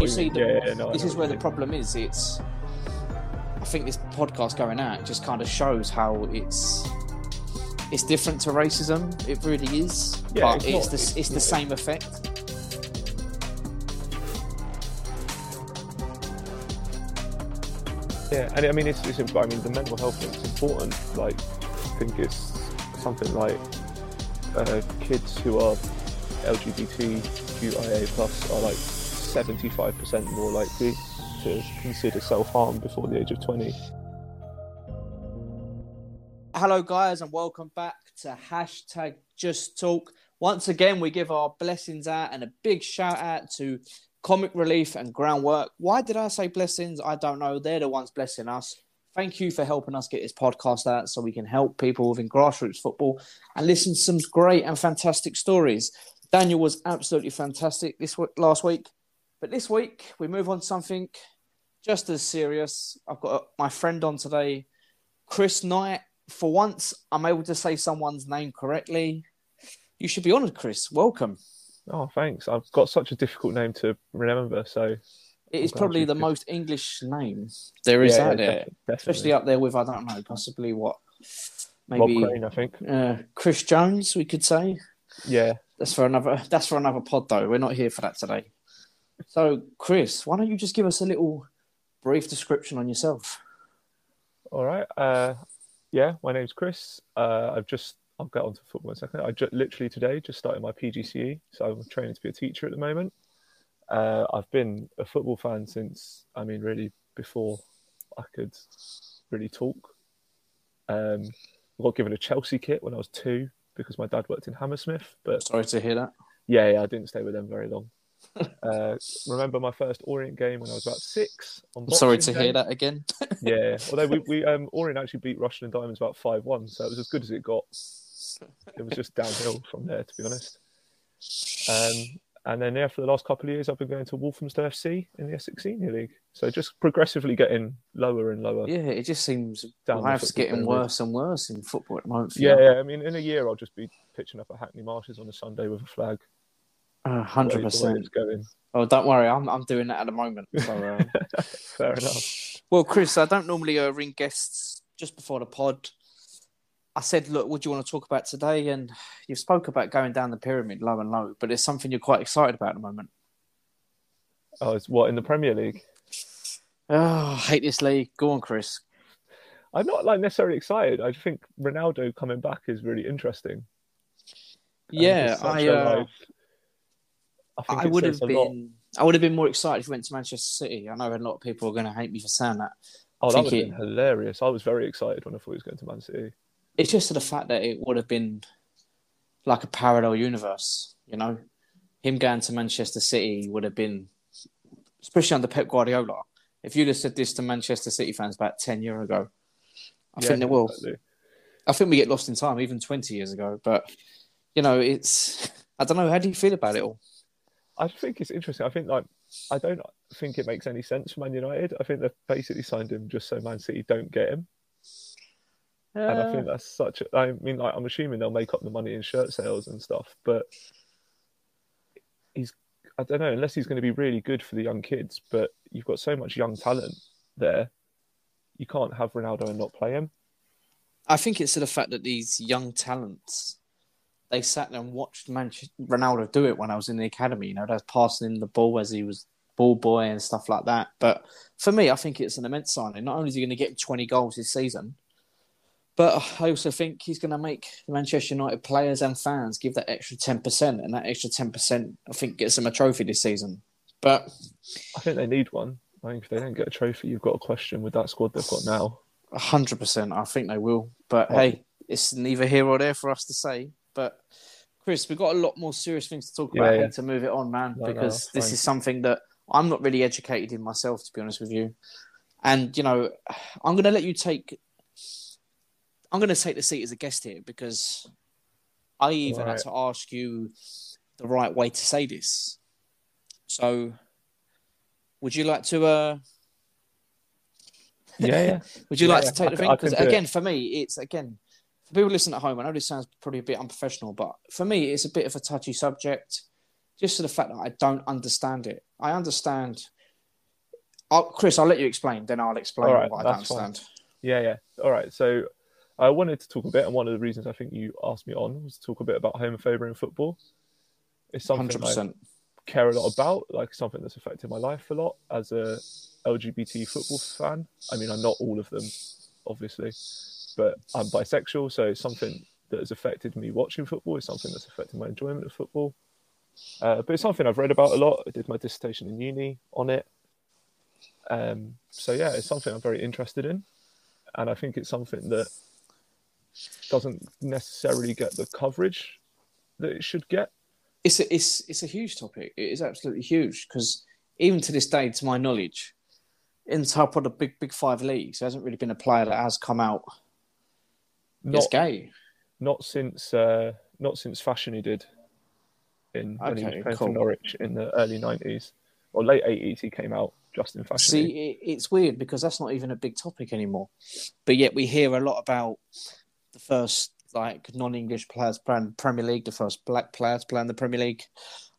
You see, the, Yeah, yeah, no, this is where the problem is. It's, I think this podcast going out just kind of shows how it's, it's different to racism. It really is, Yeah, but it's it's, not- the it's- it's the yeah. same effect. Yeah, and I mean, it's, it's I mean, the mental health thing is important. Like, I think it's something like uh, kids who are LGBTQIA plus are like seventy-five percent more likely to consider self-harm before the age of twenty. Hello, guys, and welcome back to hashtag Just Talk. Once again, we give our blessings out and a big shout out to Comic Relief and Groundwork. Why did I say blessings? I don't know. They're the ones blessing us. Thank you for helping us get this podcast out so we can help people within grassroots football and listen to some great and fantastic stories. Daniel was absolutely fantastic this week, last week, but this week we move on to something just as serious. I've got my friend on today, Chris Knight. For once, I'm able to say someone's name correctly. You should be honoured, Chris. Welcome. Oh, thanks. I've got such a difficult name to remember, so It is probably the most English name there is yeah, out there, definitely. especially up there with I don't know, possibly what, maybe Crane, I think. uh, Chris Jones. We could say Yeah, that's for another. That's for another pod, though. We're not here for that today. So, Chris, why don't you just give us a little brief description on yourself? All right. Uh, yeah, my name's Chris. Uh, I've just I'll get onto football in a second. I ju- literally today just started my PGCE, so I'm training to be a teacher at the moment. Uh, I've been a football fan since I mean, really before I could really talk. Um, I got given a Chelsea kit when I was two because my dad worked in Hammersmith, but Sorry to hear that. yeah, yeah, I didn't stay with them very long. uh, remember my first Orient game when I was about six. Sorry to Boxing hear that again. Yeah, although we, we um Orient actually beat Rushden and Diamonds about five one, so it was as good as it got. It was just downhill from there, to be honest. Um, and then yeah, for the last couple of years, I've been going to Walthamstow FC in the Essex Senior League. So just progressively getting lower and lower. Yeah, it just seems life's getting worse and worse in football at the moment. Yeah, yeah, I mean, in a year, I'll just be pitching up at Hackney Marshes on a Sunday with a flag. Uh, hundred way percent. going. Oh, don't worry, I'm I'm doing that at the moment. So, uh, Fair enough. well, Chris, I don't normally uh, ring guests just before the pod. I said, look, what do you want to talk about today? And you spoke about going down the pyramid low and low, but it's something you're quite excited about at the moment. Oh, it's what in the Premier League? Oh, I hate this league. Go on, Chris. I'm not like necessarily excited. I think Ronaldo coming back is really interesting. Yeah, I, uh, like- I think I would have a lot. been. I would have been more excited if we went to Manchester City. I know a lot of people are going to hate me for saying that. Oh, that would have been hilarious. I was very excited when I thought he was going to Man City. It's just the fact that it would have been like a parallel universe, you know. Him going to Manchester City would have been, especially under Pep Guardiola. If you'd have said this to Manchester City fans about ten years ago, I Yeah, think they will. exactly. I think we get lost in time, even twenty years ago. But you know, it's I don't know. How do you feel about it all? I think it's interesting. I think like I don't think it makes any sense for Man United. I think they've basically signed him just so Man City don't get him, and I Uh, think that's such. A, I mean, like I'm assuming they'll make up the money in shirt sales and stuff, but he's. I don't know unless he's going to be really good for the young kids. But you've got so much young talent there, you can't have Ronaldo and not play him. I think it's to the fact that these young talents, they sat there and watched Manch- Ronaldo do it when I was in the academy. You know, they're passing him the ball as he was ball boy and stuff like that. But for me, I think it's an immense signing. Not only is he going to get 20 goals this season, but uh, I also think he's going to make the Manchester United players and fans give that extra 10%. And that extra 10%, I think, gets them a trophy this season. But I think they need one. I think if they don't get a trophy, you've got a question with that squad they've got now. hundred percent. I think they will. But hey, it's neither here or there for us to say. But Chris, we've got a lot more serious things to talk Yeah, about. Yeah. to move it on, man, No, no, because that's this is something that I'm not really educated in myself, to be honest with you. And you know, I'm going to let you take. I'm going to take the seat as a guest here because I even had to ask you the right way to say this. So, would you like to? uh Yeah, yeah. Would you Yeah, like yeah, to take I the can- thing? Because do it. again, for me, it's again for people listening at home. I know this sounds probably a bit unprofessional, but for me, it's a bit of a touchy subject. just to the fact that I don't understand it. I understand. I'll, Chris, I'll let you explain, then I'll explain right, what I don't fine. understand. Yeah, yeah. All right. So I wanted to talk a bit, and one of the reasons I think you asked me on was to talk a bit about homophobia in football. It's something Hundred I care a lot about, like something that's affected my life a lot as a LGBT football fan. I mean, I'm not all of them, obviously, but I'm bisexual, so it's something that has affected me watching football. It's something that's affected my enjoyment of football. Uh, but it's something I've read about a lot. I did my dissertation in uni on it. Um, so yeah, it's something I'm very interested in, and I think it's something that doesn't necessarily get the coverage that it should get. It's a, it's it's a huge topic. It is absolutely huge because even to this day, to my knowledge, in the top of the big big five leagues, there hasn't really been a player that has come out Not as gay. not since uh, not since Fashanu he did in when he was playing cool. for Norwich in the early nineties or late eighties. He came out Justin Fashanu. See, it, it's weird because that's not even a big topic anymore, but yet we hear a lot about the first like non-English players playing Premier League, the first black players playing the Premier League.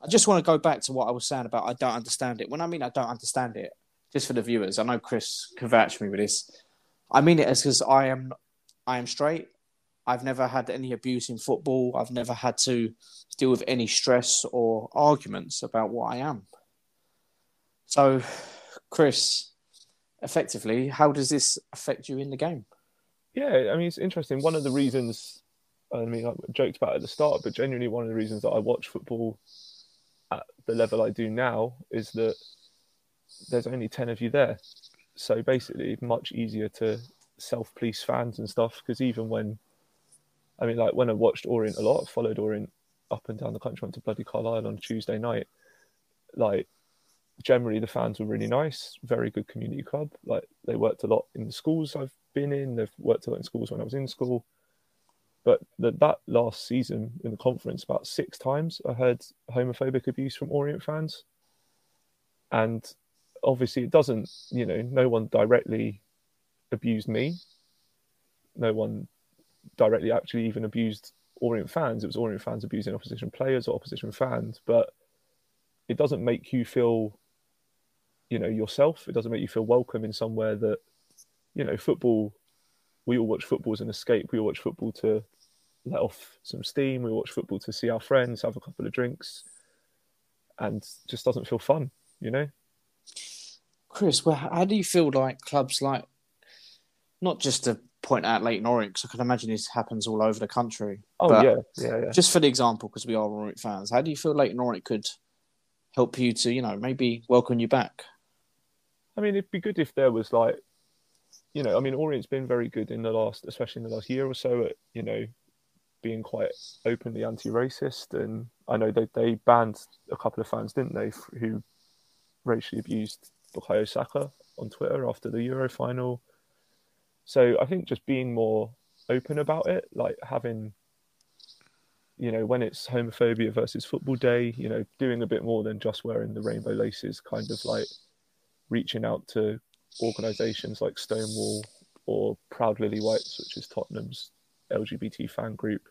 I just want to go back to what I was saying about I don't understand it. When I mean I don't understand it, just for the viewers, I know Chris can vouch for me with this. I mean it as because I am I am straight. I've never had any abuse in football. I've never had to deal with any stress or arguments about what I am. So, Chris, effectively, how does this affect you in the game? Yeah, I mean it's interesting. One of the reasons, I mean, I joked about at the start, but genuinely one of the reasons that I watch football at the level I do now is that there's only ten of you there, so basically much easier to self-police fans and stuff. Because even when, I mean, like when I watched Orient a lot, followed Orient up and down the country, went to bloody Carlisle on Tuesday night, like generally the fans were really nice, very good community club. Like they worked a lot in the schools I've been in. They've worked a lot in schools when I was in school. But that that last season in the conference, about six times I heard homophobic abuse from Orient fans, and obviously it doesn't. You know, no one directly abused me. No one directly actually even abused Orient fans. It was Orient fans abusing opposition players or opposition fans, but it doesn't make you feel you know yourself it doesn't make you feel welcome in somewhere that you know football we all watch football as an escape we all watch football to let off some steam we watch football to see our friends have a couple of drinks and just doesn't feel fun you know Chris, well, how do you feel like clubs like, not just to point out Leyton Orient, because I can imagine this happens all over the country. oh yeah yeah yeah Just for the example, because we are Orient fans, how do you feel Leyton Orient could help you to, you know, maybe welcome you back? I mean, it'd be good if there was like, you know, I mean, Orient's been very good in the last, especially in the last year or so, at you know, being quite openly anti-racist. And I know they they banned a couple of fans, didn't they, who racially abused Bukayo Saka on Twitter after the Euro final. So I think just being more open about it, like having, you know, when it's homophobia versus football day, you know, doing a bit more than just wearing the rainbow laces, kind of like reaching out to organisations like Stonewall or Proud Lily Whites, which is Tottenham's LGBT fan group,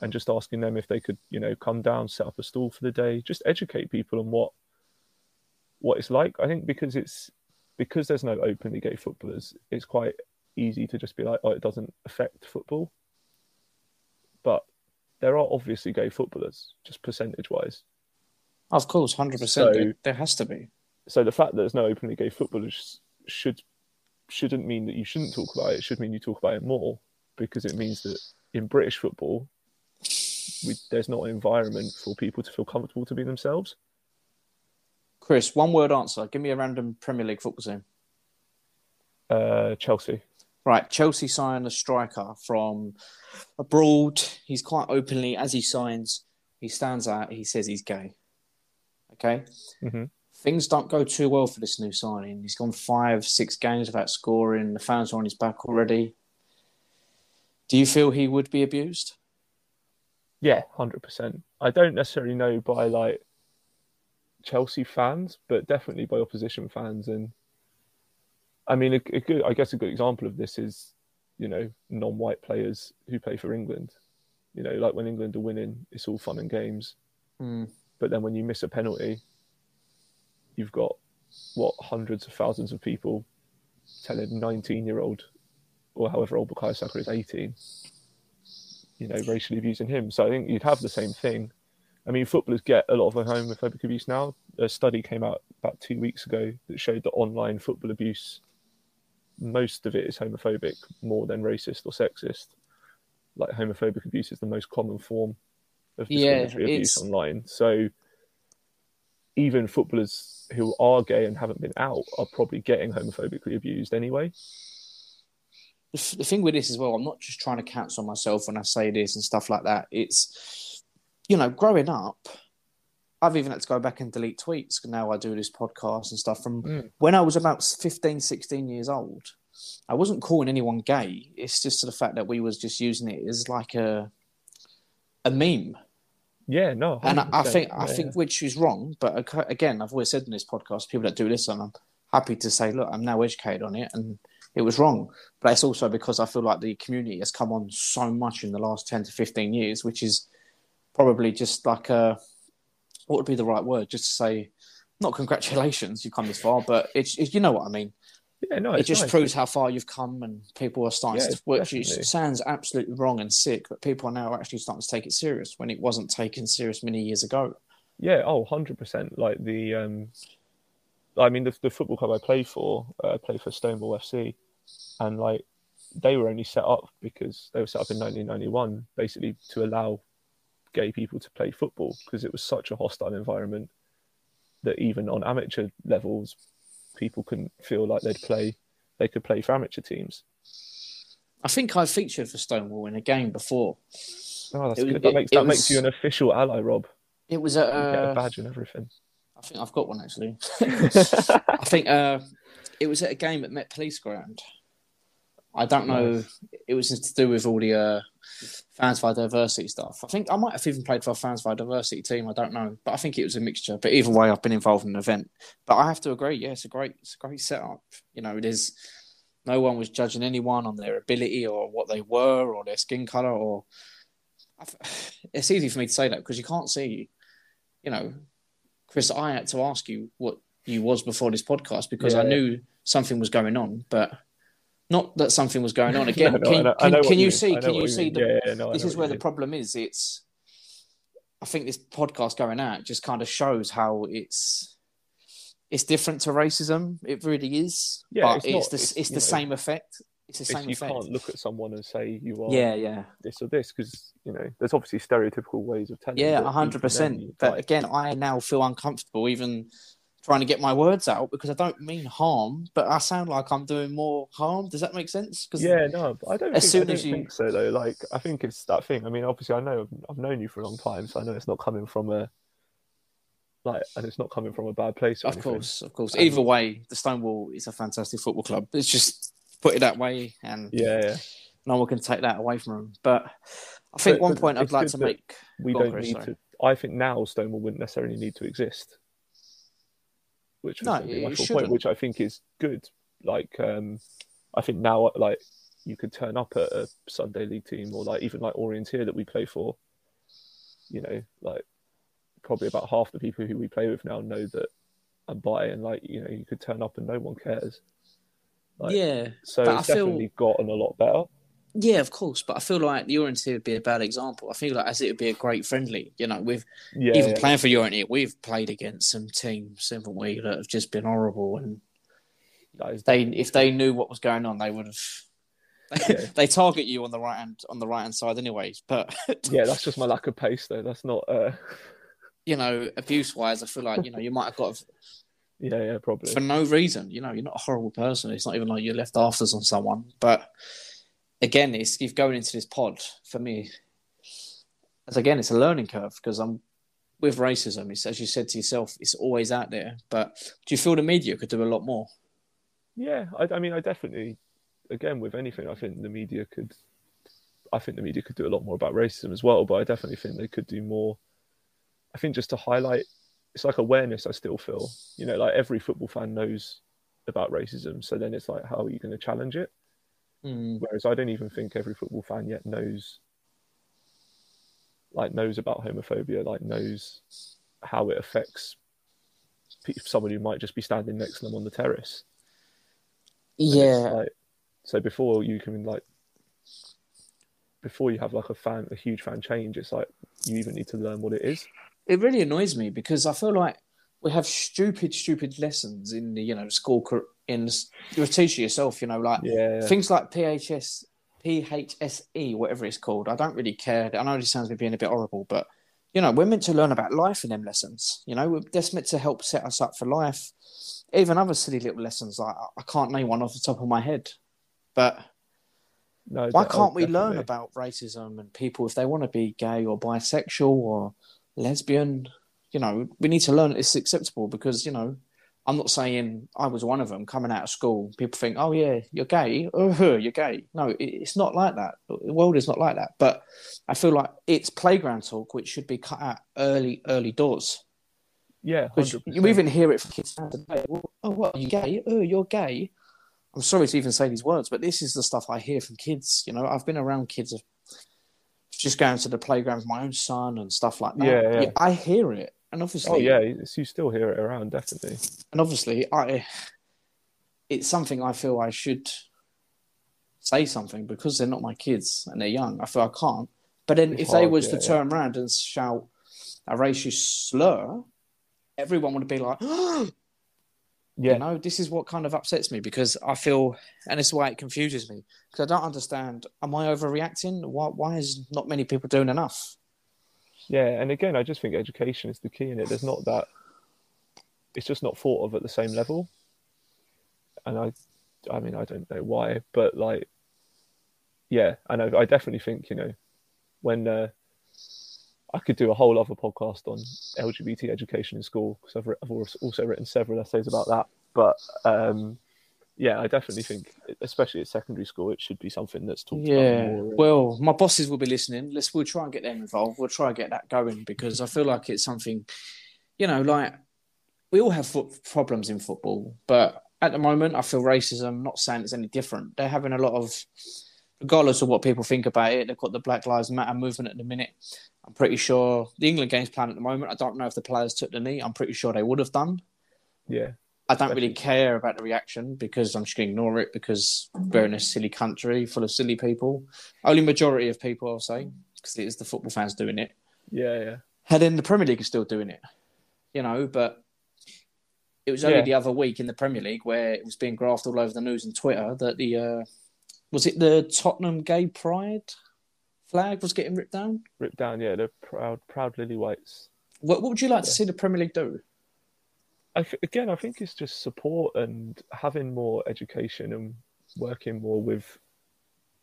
and just asking them if they could, you know, come down, set up a stall for the day, just educate people on what what it's like. I think because it's because there's no openly gay footballers, it's quite easy to just be like, oh, it doesn't affect football. But there are obviously gay footballers, just percentage wise. Of course, 100%. So- there, there has to be. So the fact that there's no openly gay footballers should shouldn't mean that you shouldn't talk about it. It should mean you talk about it more because it means that in British football, we, there's not an environment for people to feel comfortable to be themselves. Chris, one word answer. Give me a random Premier League football team. Uh, Chelsea, Right, Chelsea signed a striker from abroad. He's quite openly, as he signs, he stands out. He says he's gay. Okay, Mhm. Things don't go too well for this new signing. He's gone five, six games without scoring. The fans are on his back already. Do you feel he would be abused? yeah, hundred percent. I don't necessarily know by like Chelsea fans, but definitely by opposition fans. And I mean, a, a good, I guess, a good example of this is, you know, non-white players who play for England. You know, like when England are winning, it's all fun and games. Mm. but then when you miss a penalty, you've got what hundreds of thousands of people telling 19 year old or however old Bukayo Saka is 18, you know, racially abusing him. So I think you'd have the same thing. I mean, footballers get a lot of homophobic abuse now. A study came out about two weeks ago that showed that online football abuse, most of it is homophobic more than racist or sexist. Like homophobic abuse is the most common form of discriminatory yeah, abuse online. So even footballers who are gay and haven't been out are probably getting homophobically abused anyway. The, the thing with this as well, I'm not just trying to cancel myself when I say this and stuff like that. It's, you know, growing up, I've even had to go back and delete tweets now I do this podcast and stuff from mm. when I was about 15, 16 years old. I wasn't calling anyone gay. It's just to the fact that we was just using it as like a a meme. Yeah, no, and I, I think yeah. I think which is wrong. But again, I've always said in this podcast, people that do listen, I'm happy to say, look, I'm now educated on it, and it was wrong. But it's also because I feel like the community has come on so much in the last ten to fifteen years, which is probably just like a what would be the right word? Just to say, not congratulations, you've come this far, but it's, it's you know what I mean. Yeah, no, it just nice. proves how far you've come, and people are starting yeah, to, which sounds absolutely wrong and sick, but people are now actually starting to take it serious when it wasn't taken serious many years ago. Yeah, oh, 100 percent. Like the, um, I mean, the, the football club I play for, uh, I play for Stonewall FC, and like they were only set up because they were set up in 1991, basically to allow gay people to play football because it was such a hostile environment that even on amateur levels people couldn't feel like they'd play they could play for amateur teams. I think I featured for Stonewall in a game before. Oh, that's it, good. That, it, makes, that was, makes you an official ally, Rob. It was a, uh, a badge and everything. I think I've got one actually. I think uh, it was at a game at Met Police Ground. I don't know. Nice. It was to do with all the uh, fans for diversity stuff. I think I might have even played for a fans for diversity team. I don't know, but I think it was a mixture. But either way, I've been involved in an event. But I have to agree, yeah, it's a great, it's a great setup. You know, it is. No one was judging anyone on their ability or what they were or their skin color or. It's easy for me to say that because you can't see. You know, Chris, I had to ask you what you was before this podcast because yeah. I knew something was going on, but not that something was going on again. no, no, can, can, can you, see? Can you see? The, yeah, yeah, no, this is where the mean. problem is. It's. I think this podcast going out just kind of shows how it's it's different to racism. It really is. Yeah, but it's, it's not, the it's, it's the know, same effect. It's the same you effect. can't look at someone and say you are. Yeah, yeah. This or this because you know there's obviously stereotypical ways of telling. Yeah, hundred percent. But again, I now feel uncomfortable even trying to get my words out because I don't mean harm, but I sound like I'm doing more harm. Does that make sense? Cause yeah, no, I don't. As think, soon I don't as you think so, though, like I think it's that thing. I mean, obviously, I know I've known you for a long time, so I know it's not coming from a like, and it's not coming from a bad place. of anything. course, of course. Either way, the Stonewall is a fantastic football club. It's just put it that way, and yeah, yeah. no one can take that away from them. But I think but, one point I'd like to make. We don't need sorry. to. I think now Stonewall wouldn't necessarily need to exist which was no, my full point, which I think is good. Like, um, I think now, like, you could turn up at a Sunday league team or like even like Orientear that we play for. You know, like probably about half the people who we play with now know that I'm bi, and like you know, you could turn up and no one cares. Like, yeah, so it's I definitely feel... gotten a lot better. Yeah, of course, but I feel like the Orientear would be a bad example. I feel like as it would be a great friendly. You know, with yeah, even yeah. playing for Orientear, we've played against some teams, haven't we, that have just been horrible. And they, if they knew what was going on, they would have. Yeah. they target you on the right hand on the right hand side, anyways. But yeah, that's just my lack of pace, though. That's not. Uh... You know, abuse wise, I feel like you know you might have got. Yeah, yeah, probably for no reason. You know, you're not a horrible person. It's not even like you left afters on someone, but again, it's if going into this pod for me, as again, it's a learning curve because I'm with racism. It's as you said to yourself, it's always out there. But do you feel the media could do a lot more? Yeah, I, I mean, I definitely, again, with anything, I think the media could. I think the media could do a lot more about racism as well, but I definitely think they could do more. I think just to highlight, it's like awareness. I still feel, you know, like every football fan knows about racism. So then it's like, how are you going to challenge it? Mm. Whereas I don't even think every football fan yet knows, like knows about homophobia, like knows how it affects someone who might just be standing next to them on the terrace. Yeah, like, so before you can like before you have like a fan a huge fan change, it's like you even need to learn what it is. it really annoys me because I feel like we have stupid, stupid lessons in the you know school in you're a teacher yourself. You know, like Yeah. things like PHS, PHSE, whatever it's called. I don't really care. I know this sounds like being a bit horrible, but you know, we're meant to learn about life in them lessons. You know, we're that's meant to help set us up for life. Even other silly little lessons, like I- I can't name one off the top of my head, but No, why can't oh, we learn about racism and people if they want to be gay or bisexual or lesbian? You know, we need to learn it's acceptable because you know, I'm not saying I was one of them coming out of school. People think, oh yeah, you're gay, oh you're gay. No, it's not like that. The world is not like that. But I feel like it's playground talk, which should be cut out early, early doors. Yeah, you even hear it from kids today. Well, oh, what? Are you gay? Oh, you're gay. I'm sorry to even say these words, but this is the stuff I hear from kids. You know, I've been around kids just going to the playground with my own son and stuff like that. Yeah, yeah. I hear it, and obviously, Oh yeah, you still hear it around, definitely. and obviously, I it's something I feel I should say something because they're not my kids and they're young. I feel I can't. But then, It's if they was yeah, to yeah. turn around and shout a racist slur, everyone would be like, Yeah, You know, this is what kind of upsets me because I feel, and it's why it confuses me because I don't understand. Am I overreacting? Why, why is not many people doing enough? Yeah, and again, I just think education is the key in it. There's not that. It's just not thought of at the same level, and I, I mean, I don't know why, but like, yeah, and I, I definitely think you know, when uh, I could do a whole other podcast on LGBT education in school because I've, I've also written several essays about that. But um, yeah, I definitely think, especially at secondary school, it should be something that's talked Yeah. about more. Well, my bosses will be listening. Let's we'll try and get them involved. We'll try and get that going because I feel like it's something, you know, like we all have foot problems in football, but at the moment, I feel racism. Not saying it's any different. They're having a lot of, regardless of what people think about it. They've got the Black Lives Matter movement at the minute. I'm pretty sure the England game's planned at the moment. I don't know if the players took the knee. I'm pretty sure they would have done. yeah, I don't really care about the reaction because I'm just going to ignore it because we're in a silly country full of silly people. Only majority of people, I'll say, because it is the football fans doing it. yeah, yeah. And then the Premier League is still doing it, you know. But it was only Yeah. the other week in the Premier League where it was being graphed all over the news and Twitter that the uh, was it the Tottenham Gay Pride flag was getting ripped down. ripped down. Yeah, the proud, proud lily whites. What, what would you like to see the Premier League do? I th- again, I think it's just support and having more education and working more with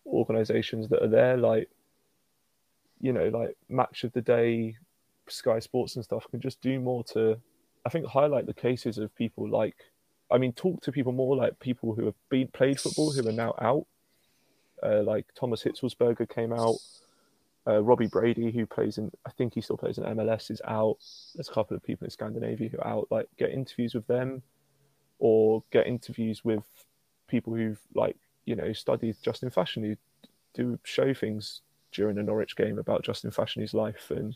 organisations that are there, like you know, like Match of the Day, Sky Sports and stuff, can just do more to, I think, highlight the cases of people like, I mean, talk to people more like people who have been played football who are now out, uh, like Thomas Hitzlsperger came out. Uh, Robbie Brady, who plays in, I think he still plays in MLS, is out. There's a couple of people in Scandinavia who are out. Like, get interviews with them, or get interviews with people who've like, you know, studied Justin Fashanu, who do show things during the Norwich game about Justin Fashanu's life and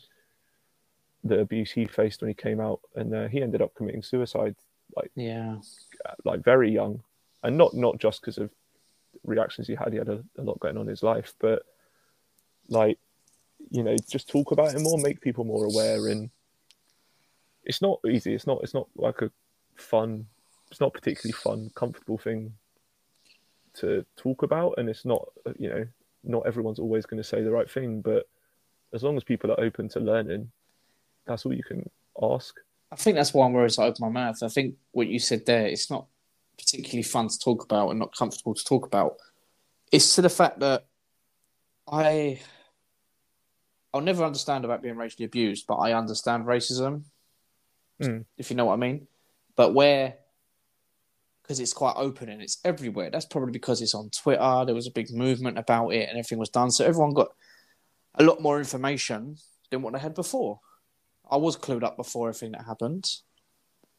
the abuse he faced when he came out, and uh, he ended up committing suicide like, Yeah, like very young, and not not just because of reactions he had. He had a, a lot going on in his life, but like you know, just talk about it more, make people more aware, and it's not easy. It's not. It's not like a fun. It's not particularly fun, comfortable thing to talk about, and it's not. You know, not everyone's always going to say the right thing, but as long as people are open to learning, that's all you can ask. I think that's why I'm worried open my mouth. I think what you said there, it's not particularly fun to talk about and not comfortable to talk about. It's to the fact that I I'll never understand about being racially abused, but I understand racism, Mm. if you know what I mean. But where because it's quite open and it's everywhere. That's probably because it's on Twitter. There was a big movement about it and everything was done. So everyone got a lot more information than what they had before. I was clued up before everything that happened.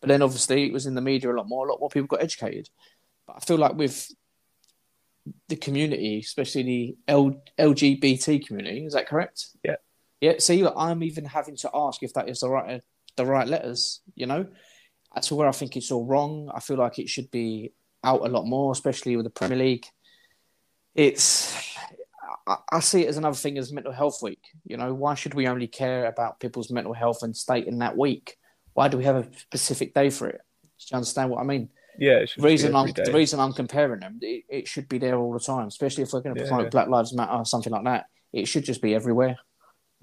But then obviously it was in the media a lot more. A lot more people got educated. But I feel like with the community, especially the L- LGBT community, is that correct? Yeah. Yeah. See, look, I'm even having to ask if that is the right the right letters. You know, that's where I think it's all wrong. I feel like it should be out a lot more, especially with the Premier League. It's I, I see it as another thing as mental health week. You know, why should we only care about people's mental health and state in that week? Why do we have a specific day for it? Do you understand what I mean? Yeah, the reason I'm day. the reason I'm comparing them, it, it, should be there all the time, especially if we're going to promote yeah. Black Lives Matter or something like that. It should just be everywhere.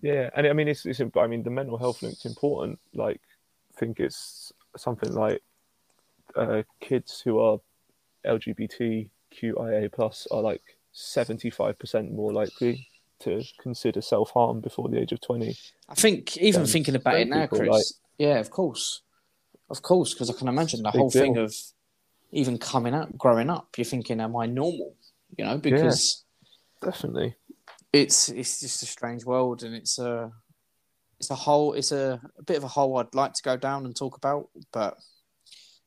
Yeah, and I mean, it's, it's I mean, the mental health link's important. Like, I think it's something like uh, kids who are LGBTQIA plus are like seventy five percent more likely to consider self harm before the age of twenty. I think even thinking about it now, Chris. Like, yeah, of course, of course, because I can imagine the whole deal. thing of even coming up, growing up, you're thinking, "Am I normal?" You know, because yeah, definitely, it's it's just a strange world, and it's a it's a whole it's a, a bit of a hole I'd like to go down and talk about, but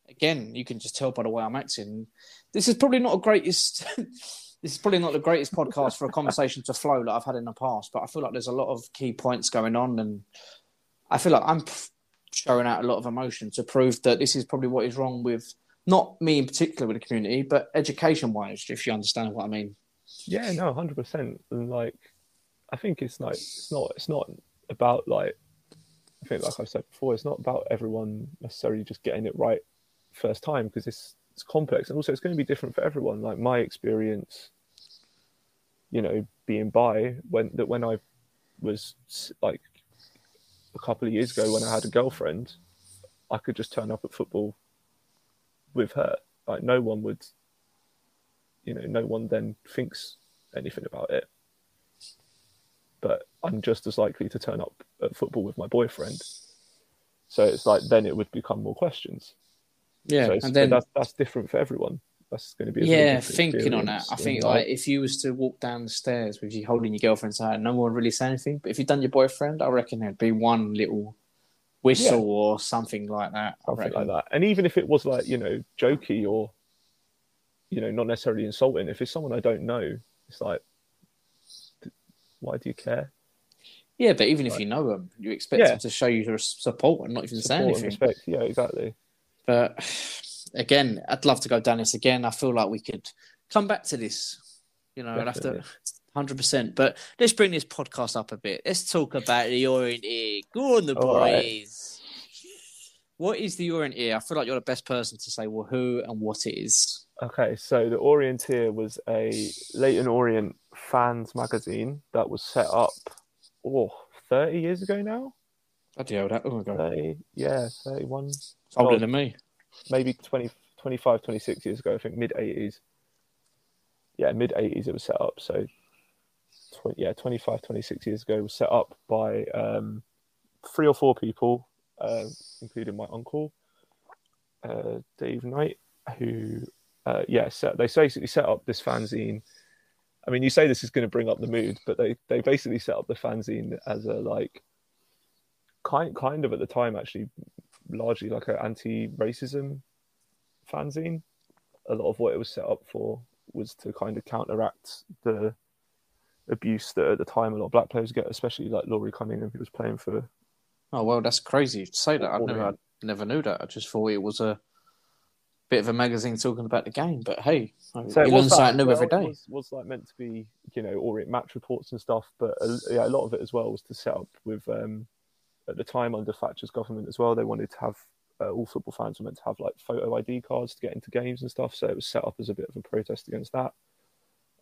again, you can just tell by the way I'm acting. This is probably not a greatest. this is probably not the greatest podcast for a conversation to flow that I've had in the past, but I feel like there's a lot of key points going on, and I feel like I'm showing out a lot of emotion to prove that this is probably what is wrong with not me in particular with the community, but education wise, if you understand what I mean. Yeah, no, hundred percent. And like, I think it's like it's not it's not about like I think like I've said before, it's not about everyone necessarily just getting it right first time because it's it's complex and also it's going to be different for everyone. Like my experience, you know, being by when that when I was like a couple of years ago when I had a girlfriend, I could just turn up at football with her. Like no one would, you know, no one then thinks anything about it. But I'm just as likely to turn up at football with my boyfriend. So it's like then it would become more questions. Yeah, so and then that's that's different for everyone. That's going to be yeah. Thinking on that, I think like, like if you was to walk down the stairs with you holding your girlfriend's hand, no one would really say anything. But if you'd done your boyfriend, I reckon there'd be one little whistle yeah. or something like that. Something like that. And even if it was like, you know, jokey or, you know, not necessarily insulting, if it's someone I don't know, it's like, why do you care? Yeah, but even like, if you know them, you expect yeah. them to show you their support and not even support say anything. respect. Yeah, exactly. But again, I'd love to go down this again. I feel like we could come back to this. You know, Definitely. I'd hundred percent. But let's bring this podcast up a bit. Let's talk about the Orientear. Go on, the All boys. Right. What is the Orientear? I feel like you're the best person to say well who and what it is. Okay, so the Orientear was a Leyton Orient fans magazine that was set up oh 30 years ago now. Bloody hell, that long ago. 30, yeah, 31. older oh, than me. Maybe 20, 25, 26 years ago, I think mid 80s. Yeah, mid 80s it was set up. So 20, yeah, 25, 26 years ago, was set up by um, three or four people, uh, including my uncle, uh, Dave Knight, who, uh, yeah, they basically set up this fanzine. I mean, you say this is going to bring up the mood, but they, they basically set up the fanzine as a like, kind kind of at the time actually, largely like an anti-racism fanzine. A lot of what it was set up for was to kind of counteract the abuse that at the time a lot of black players get, especially like Laurie Cunningham, who was playing for. Oh well, that's crazy to say that. I never, I never knew that. I just thought it was a bit of a magazine talking about the game. But hey, so you learn something new well, every day. Was, was, like meant to be, you know, Orient match reports and stuff, but uh, yeah, a lot of it as well was to set up with. Um, at the time under Thatcher's government as well, they wanted to have uh, all football fans were meant to have like photo ID cards to get into games and stuff. So it was set up as a bit of a protest against that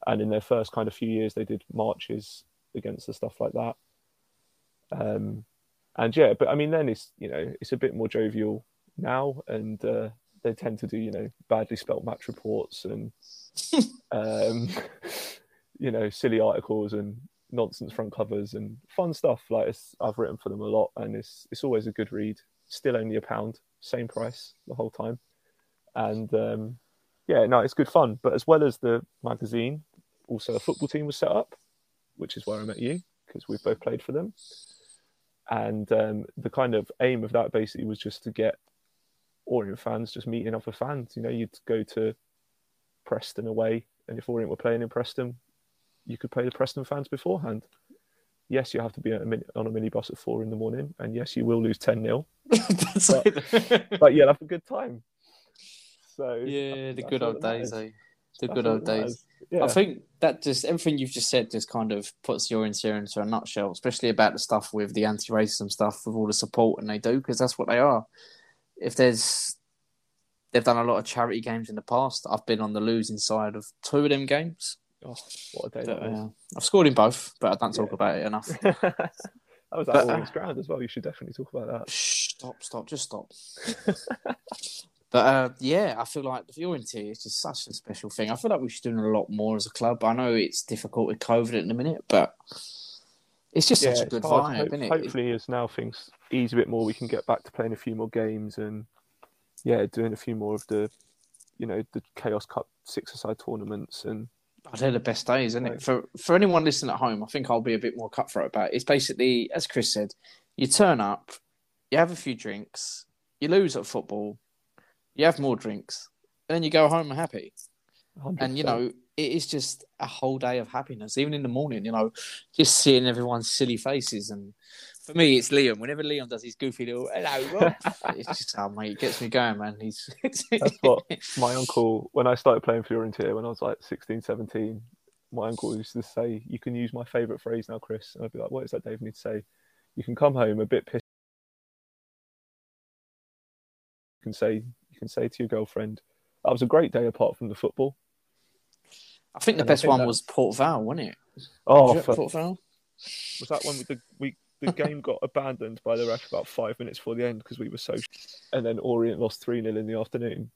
and in their first kind of few years they did marches against the stuff like that um, and yeah but i mean then it's you know it's a bit more jovial now and uh, they tend to do you know badly spelt match reports and um, you know silly articles and nonsense front covers and fun stuff like i've written for them a lot and it's it's always a good read still only a pound same price the whole time and um, yeah, no, it's good fun. But as well as the magazine, also a football team was set up, which is where I met you because we've both played for them. And um, the kind of aim of that basically was just to get Orient fans just meeting other fans. You know, you'd go to Preston away, and if Orient were playing in Preston, you could play the Preston fans beforehand. Yes, you have to be on a, mini, on a minibus at four in the morning, and yes, you will lose 10 0 but, but you'll have a good time. So yeah, the good old days, eh? The That's good old days. Yeah. I think that just everything you've just said just kind of puts your interior into a nutshell, especially about the stuff with the anti-racism stuff, with all the support and they do because that's what they are. If there's, they've done a lot of charity games in the past. I've been on the losing side of two of them games. Oh, what a day But, that was. uh, I've scored in both, but I don't talk Yeah. about it enough. that was at But, uh, Ground as well. You should definitely talk about that. Shh, stop, stop, just stop. But uh, yeah, I feel like the viewing tier is just such a special thing. I feel like we should do a lot more as a club. I know it's difficult with COVID at the minute, but it's just such a good vibe, Hope- isn't it? Hopefully, as now things ease a bit more, we can get back to playing a few more games and yeah, doing a few more of the, you know, the Chaos Cup six-a-side tournaments and Oh, they're the best days, isn't it? For for anyone listening at home, I think I'll be a bit more cutthroat about it. It's basically, as Chris said, you turn up, you have a few drinks, you lose at football, you have more drinks, and then you go home happy. 100%. And you know, it is just a whole day of happiness, even in the morning. You know, just seeing everyone's silly faces, and for me, it's Liam. Whenever Liam does his goofy little "hello," Rob," it's just oh mate, it gets me going, man. He's That's what my uncle, when I started playing Fiorentina when I was like 16, 17, my uncle used to say, You can use my favourite phrase now, Chris. And I'd be like, What is that Dave need to say? You can come home a bit pissed. You can say you can say to your girlfriend, That was a great day apart from the football. I think the And best think one that- was Port Vale, wasn't it? Oh, Was for, Port Vale. was that when the we the game got abandoned by the ref about five minutes before the end because we were so and then Orient lost 3 0 in the afternoon.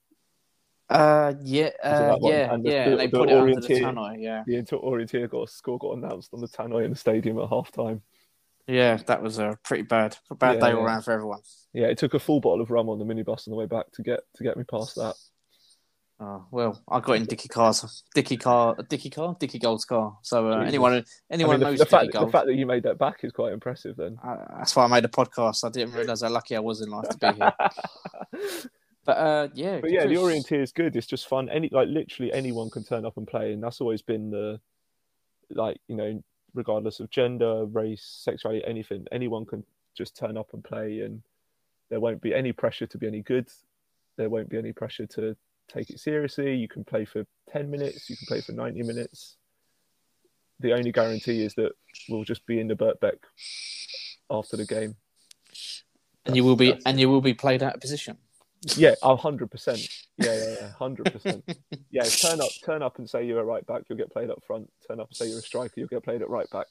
Uh, yeah, uh, yeah, And the- yeah. the- and they the put it under the tannoy. Yeah, The Inter Orient got score got announced on the tannoy in the stadium at half time. yeah. That was a pretty bad, bad Yeah, day all yeah. round for everyone. Yeah, it took a full bottle of rum on the minibus on the way back to get to get me past that. Oh well, I got in Dicky Carr's Dicky Carr, Dicky Carr, Dicky Gold's car. So uh, Jesus. anyone, I anyone mean, the, knows the fact the fact that you made that back is quite impressive. Then. Uh, that's why I made a podcast. I didn't realise how lucky I was in life to be here. But uh, yeah, But yeah, the Chris- Orientear is good. It's just fun. Any like literally anyone can turn up and play, and that's always been the like you know regardless of gender, race, sexuality, anything, anyone can just turn up and play, and there won't be any pressure to be any good. There won't be any pressure to take it seriously. You can play for ten minutes. You can play for ninety minutes. The only guarantee is that we'll just be in the Birkbeck after the game. and you will be, and you will be played out of position. Yeah, a hundred percent. Yeah, yeah, yeah, hundred percent. Yeah, turn up, turn up, and say you're a right back. You'll get played up front. Turn up and say you're a striker. You'll get played at right back.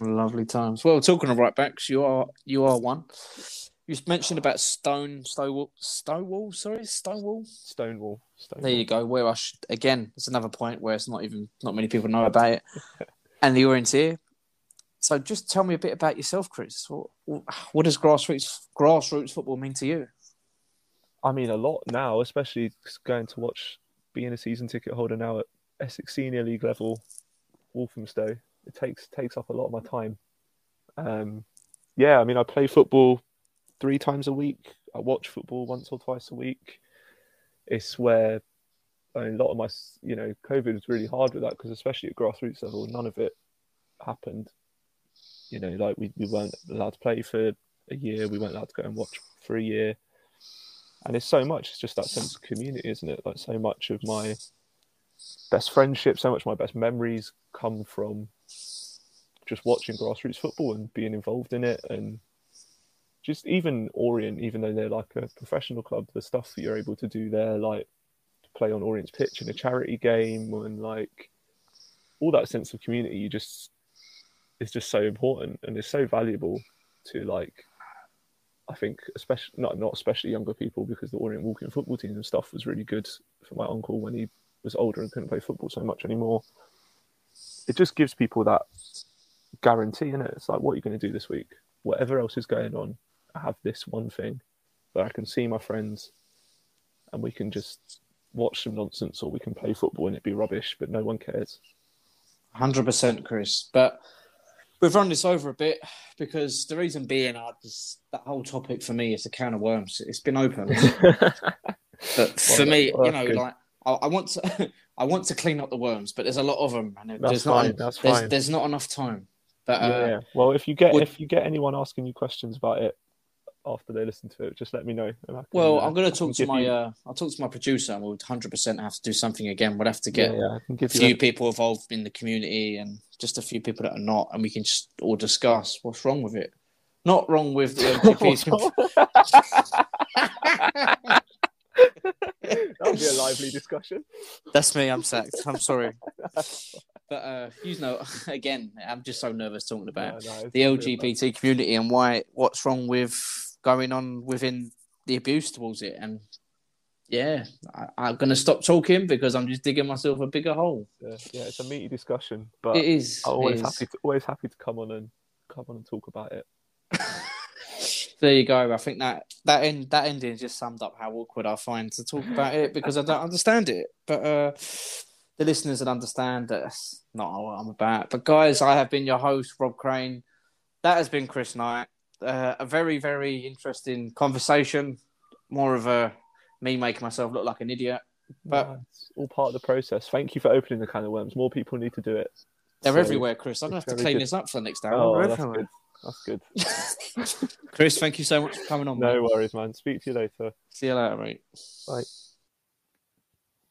Lovely times. Well, talking of right backs, you are you are one. You mentioned about Stone Stonewall Stonewall, sorry, Stonewall. Stonewall. Stonewall. There you go. Where I sh- again, it's another point where it's not even not many people know about it, and the Orientear. So, just tell me a bit about yourself, Chris. What, what does grassroots grassroots football mean to you? I mean, a lot now, especially going to watch, being a season ticket holder now at Essex Senior League level, Walthamstow. It takes takes up a lot of my time. Um, yeah, I mean, I play football three times a week. I watch football once or twice a week. It's where I mean, a lot of my, you know, COVID was really hard with that because especially at grassroots level, none of it happened. You know, like we, we weren't allowed to play for a year. We weren't allowed to go and watch for a year and it's so much it's just that sense of community isn't it like so much of my best friendships so much of my best memories come from just watching grassroots football and being involved in it and just even orient even though they're like a professional club the stuff that you're able to do there like play on orient's pitch in a charity game and like all that sense of community you just is just so important and is so valuable to like I think, especially not not especially younger people, because the Orient Walking football team and stuff was really good for my uncle when he was older and couldn't play football so much anymore. It just gives people that guarantee, in it. It's like, what are you going to do this week? Whatever else is going on, I have this one thing that I can see my friends, and we can just watch some nonsense, or we can play football and it be rubbish, but no one cares. Hundred percent, Chris. But we've run this over a bit because the reason being, I just that whole topic for me is a can of worms. It's been open, but for me, well, you know, good. like I, I want to, I want to clean up the worms, but there's a lot of them, and there's not, fine, that's there's, fine. there's not enough time. But uh, yeah, yeah. Well, if you get would- if you get anyone asking you questions about it, after they listen to it. Just let me know. can, Well, uh, I'm going to talk to my. you- Uh, I'll talk to my producer, and we'll 100 percent have to do something again. We'll have to get yeah, yeah, a few people involved in the community, and just a few people that are not, and we can just all discuss what's wrong with it. Not wrong with the LGBTQ. That would be a lively discussion. That's me. I'm sacked. I'm sorry. But uh, you know, again, I'm just so nervous talking about Yeah, no, the. LGBT community and why what's wrong with going on within the abuse towards it. And yeah, I, I'm going to stop talking because I'm just digging myself a bigger hole. Yeah, yeah, it's a meaty discussion, but it is. I'm always is. happy to always happy to come on and come on and talk about it. There you go. I think that that end that ending just summed up how awkward I find to talk about it because I don't understand it. But uh, the listeners will understand that that's not what I'm about. But guys, I have been your host, Rob Crane. That has been Chris Knight. Uh, a very very interesting conversation. More of a me making myself look like an idiot. But- No, it's all part of the process. Thank you for opening the can of worms. More people need to do it. They're So- everywhere, Chris. I'm gonna have to clean good. this up for the next hour. Oh, that's good. That's good. Chris, thank you so much for coming on. No mate. worries, man. Speak to you later. See you later, mate. Bye.